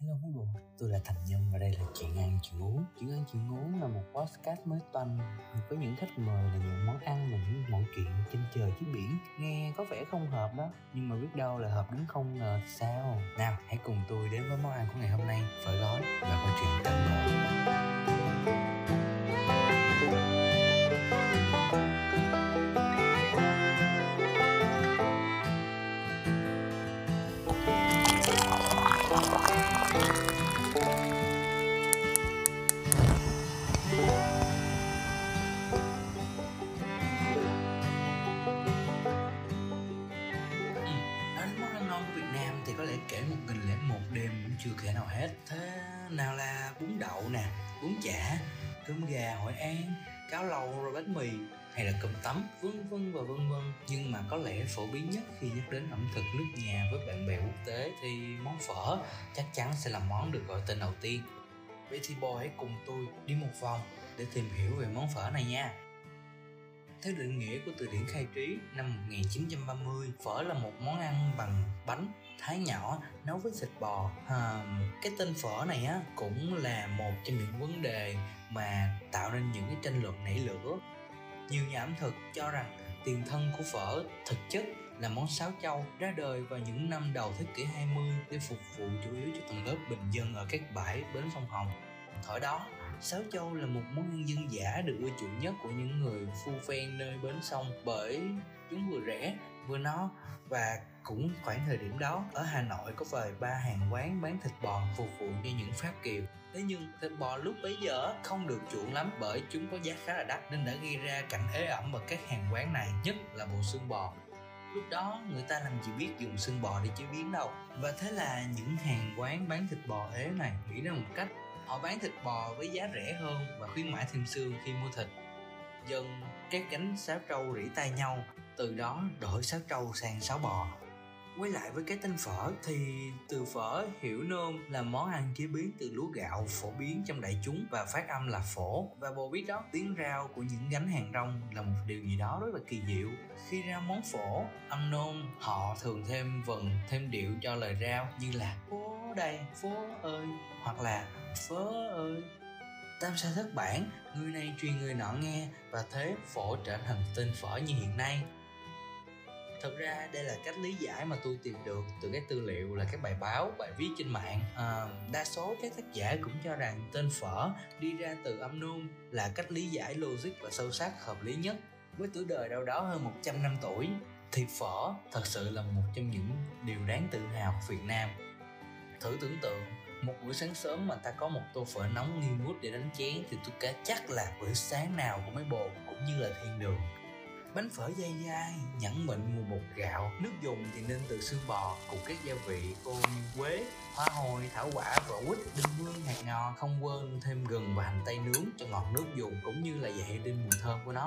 Hello mấy bộ, tôi là Thành Nhân và đây là Chuyện ăn chuyện uống. Chuyện ăn chuyện uống là một podcast mới toanh Với những khách mời là những món ăn và những mọi chuyện trên trời dưới biển. Nghe có vẻ không hợp đó Nhưng mà biết đâu là hợp đến không ngờ thì sao? Nào hãy cùng tôi đến với món ăn của ngày hôm nay. Phở thì có lẽ kể một nghìn lẻ một đêm cũng chưa kể nào hết. Thế nào là bún đậu nè, bún chả, cơm gà Hội An, cáo lầu rồi bánh mì hay là cơm tấm vân vân và vân vân. Nhưng mà có lẽ phổ biến nhất khi nhắc đến ẩm thực nước nhà với bạn bè quốc tế thì món phở chắc chắn sẽ là món được gọi tên đầu tiên. Vậy thì bò hãy cùng tôi đi một vòng để tìm hiểu về món phở này nha theo định nghĩa của từ điển khai trí năm 1930, phở là một món ăn bằng bánh thái nhỏ nấu với thịt bò. À, cái tên phở này á cũng là một trong những vấn đề mà tạo nên những cái tranh luận nảy lửa. Nhiều nhà ẩm thực cho rằng tiền thân của phở thực chất là món sáo châu ra đời vào những năm đầu thế kỷ 20 để phục vụ chủ yếu cho tầng lớp bình dân ở các bãi bến sông Hồng. Thời đó, Sáo châu là một món ăn dân dã được ưa chuộng nhất của những người phu phen nơi bến sông bởi chúng vừa rẻ, vừa no và cũng khoảng thời điểm đó, ở Hà Nội có vài ba hàng quán bán thịt bò phục vụ cho những pháp kiều. Thế nhưng thịt bò lúc bấy giờ không được chuộng lắm bởi chúng có giá khá là đắt nên đã gây ra cảnh ế ẩm ở các hàng quán này, nhất là bộ xương bò. Lúc đó người ta làm gì biết dùng xương bò để chế biến đâu. Và thế là những hàng quán bán thịt bò ế này nghĩ ra một cách họ bán thịt bò với giá rẻ hơn và khuyến mãi thêm xương khi mua thịt. Dần các cánh sáo trâu rỉ tay nhau, từ đó đổi sáo trâu sang sáo bò. Quay lại với cái tên phở thì từ phở hiểu nôm là món ăn chế biến từ lúa gạo phổ biến trong đại chúng và phát âm là phổ. Và bồ biết đó, tiếng rau của những gánh hàng rong là một điều gì đó rất là kỳ diệu. Khi ra món phổ, ăn nôm, họ thường thêm vần, thêm điệu cho lời rau như là phố đây phố ơi hoặc là phớ ơi tam sa thất bản người này truyền người nọ nghe và thế phổ trở thành tên phở như hiện nay Thật ra đây là cách lý giải mà tôi tìm được từ các tư liệu là các bài báo, bài viết trên mạng. À, đa số các tác giả cũng cho rằng tên phở đi ra từ âm nôm là cách lý giải logic và sâu sắc hợp lý nhất. Với tuổi đời đâu đó hơn 100 năm tuổi thì phở thật sự là một trong những điều đáng tự hào của Việt Nam. Thử tưởng tượng. Một buổi sáng sớm mà ta có một tô phở nóng nghi ngút để đánh chén thì tôi cá chắc là bữa sáng nào của mấy bồ cũng như là thiên đường. Bánh phở dai dai, nhẵn mịn mùi bột gạo, nước dùng thì nên từ xương bò cùng các gia vị cô như quế, hoa hồi, thảo quả, vỏ quýt, đinh hương hạt ngò, không quên thêm gừng và hành tây nướng cho ngọt nước dùng cũng như là dậy lên mùi thơm của nó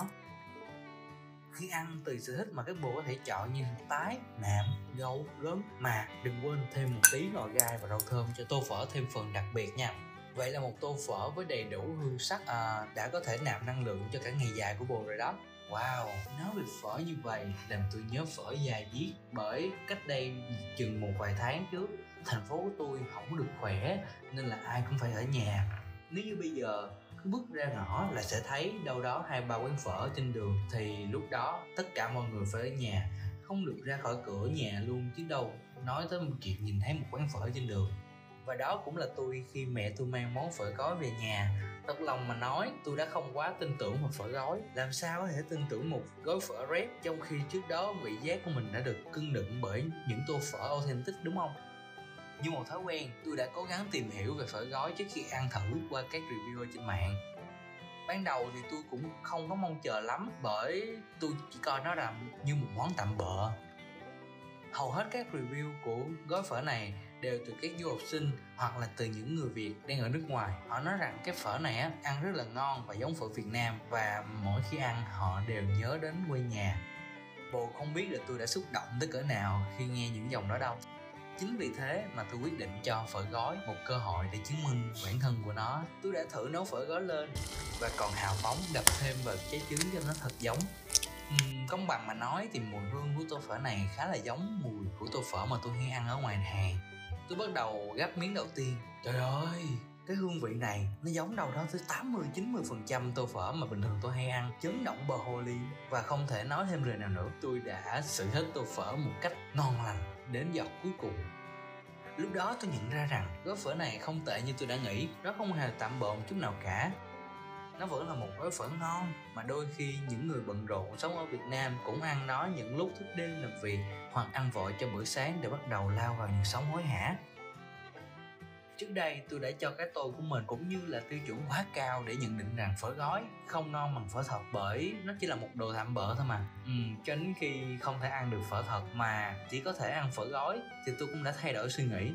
khi ăn tùy sở thích mà các bồ có thể chọn như tái nạm gấu gớm. Mà đừng quên thêm một tí ngò gai và rau thơm cho tô phở thêm phần đặc biệt nha. Vậy là một tô phở với đầy đủ hương sắc à, đã có thể nạp năng lượng cho cả ngày dài của bồ rồi đó. Wow, nói về phở như vậy làm tôi nhớ phở dài diết bởi cách đây chừng một vài tháng trước. Thành phố của tôi không được khỏe nên là ai cũng phải ở nhà. Nếu như bây giờ bước ra ngõ là sẽ thấy đâu đó hai ba quán phở trên đường. Thì lúc đó, tất cả mọi người phải ở nhà, không được ra khỏi cửa nhà luôn, chứ đâu nói tới một chuyện nhìn thấy một quán phở trên đường. Và đó cũng là tôi khi mẹ tôi mang món phở gói về nhà. Thật lòng mà nói, tôi đã không quá tin tưởng vào phở gói. Làm sao có thể tin tưởng một gói phở rép trong khi trước đó vị giác của mình đã được cưng đựng bởi những tô phở authentic, đúng không? Như một thói quen tôi đã cố gắng tìm hiểu về phở gói trước khi ăn thử qua các review trên mạng ban đầu thì tôi cũng không có mong chờ lắm bởi tôi chỉ coi nó là như một món tạm bợ hầu hết các review của gói phở này đều từ các du học sinh hoặc là từ những người Việt đang ở nước ngoài. Họ nói rằng cái phở này á, ăn rất là ngon và giống phở Việt Nam và mỗi khi ăn họ đều nhớ đến quê nhà. Bồ không biết là tôi đã xúc động tới cỡ nào khi nghe những dòng đó đâu. Chính vì thế mà tôi quyết định cho phở gói một cơ hội để chứng minh bản thân của nó. Tôi đã thử nấu phở gói lên và còn hào phóng đập thêm vào trái trứng cho nó thật giống. Uhm, công bằng mà nói thì mùi hương của tô phở này khá là giống mùi của tô phở mà tôi hay ăn ở ngoài hàng tôi bắt đầu gắp miếng đầu tiên. Trời ơi cái hương vị này nó giống đâu đó tới 80 90 phần trăm tô phở mà bình thường tôi hay ăn chấn động bờ hồ ly và không thể nói thêm lời nào nữa tôi đã sự hết tô phở một cách ngon lành đến giọt cuối cùng. Lúc đó tôi nhận ra rằng gói phở này không tệ như tôi đã nghĩ, nó không hề tạm bợ một chút nào cả. Nó vẫn là một gói phở ngon mà đôi khi những người bận rộn sống ở Việt Nam cũng ăn nó những lúc thức đêm làm việc hoặc ăn vội cho bữa sáng để bắt đầu lao vào nhịp sống hối hả. Trước đây tôi đã cho cái tôi của mình cũng như là tiêu chuẩn quá cao để nhận định rằng phở gói không ngon bằng phở thật bởi nó chỉ là một đồ tạm bợ thôi mà. Ừ, cho đến khi không thể ăn được phở thật mà chỉ có thể ăn phở gói thì tôi cũng đã thay đổi suy nghĩ.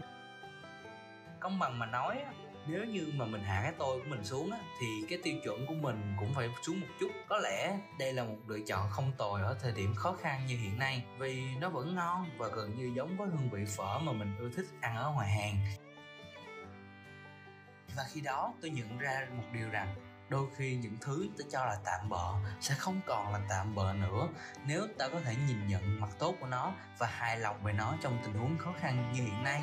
Công bằng mà nói nếu như mà mình hạ cái tôi của mình xuống á thì cái tiêu chuẩn của mình cũng phải xuống một chút có lẽ đây là một lựa chọn không tồi ở thời điểm khó khăn như hiện nay vì nó vẫn ngon và gần như giống với hương vị phở mà mình ưa thích ăn ở ngoài hàng và khi đó tôi nhận ra một điều rằng đôi khi những thứ ta cho là tạm bợ sẽ không còn là tạm bợ nữa. Nếu ta có thể nhìn nhận mặt tốt của nó và hài lòng về nó trong tình huống khó khăn như hiện nay.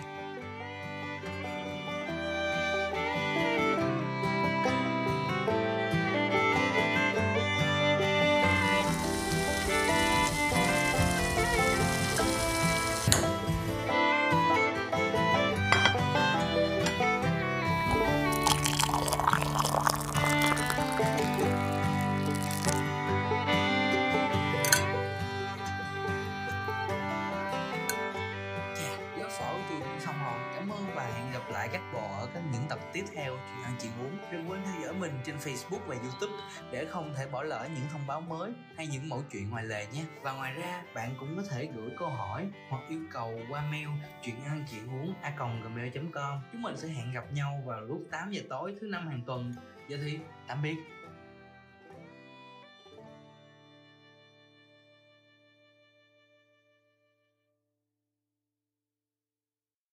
Theo chuyện ăn chuyện uống đừng quên theo dõi mình trên facebook và youtube để không thể bỏ lỡ những thông báo mới hay những mẫu chuyện ngoài lề nhé và ngoài ra, bạn cũng có thể gửi câu hỏi hoặc yêu cầu qua mail chuyện ăn chuyện uống a gmail com. Chúng mình sẽ hẹn gặp nhau vào lúc 8 giờ tối thứ năm hàng tuần. Giờ thì tạm biệt.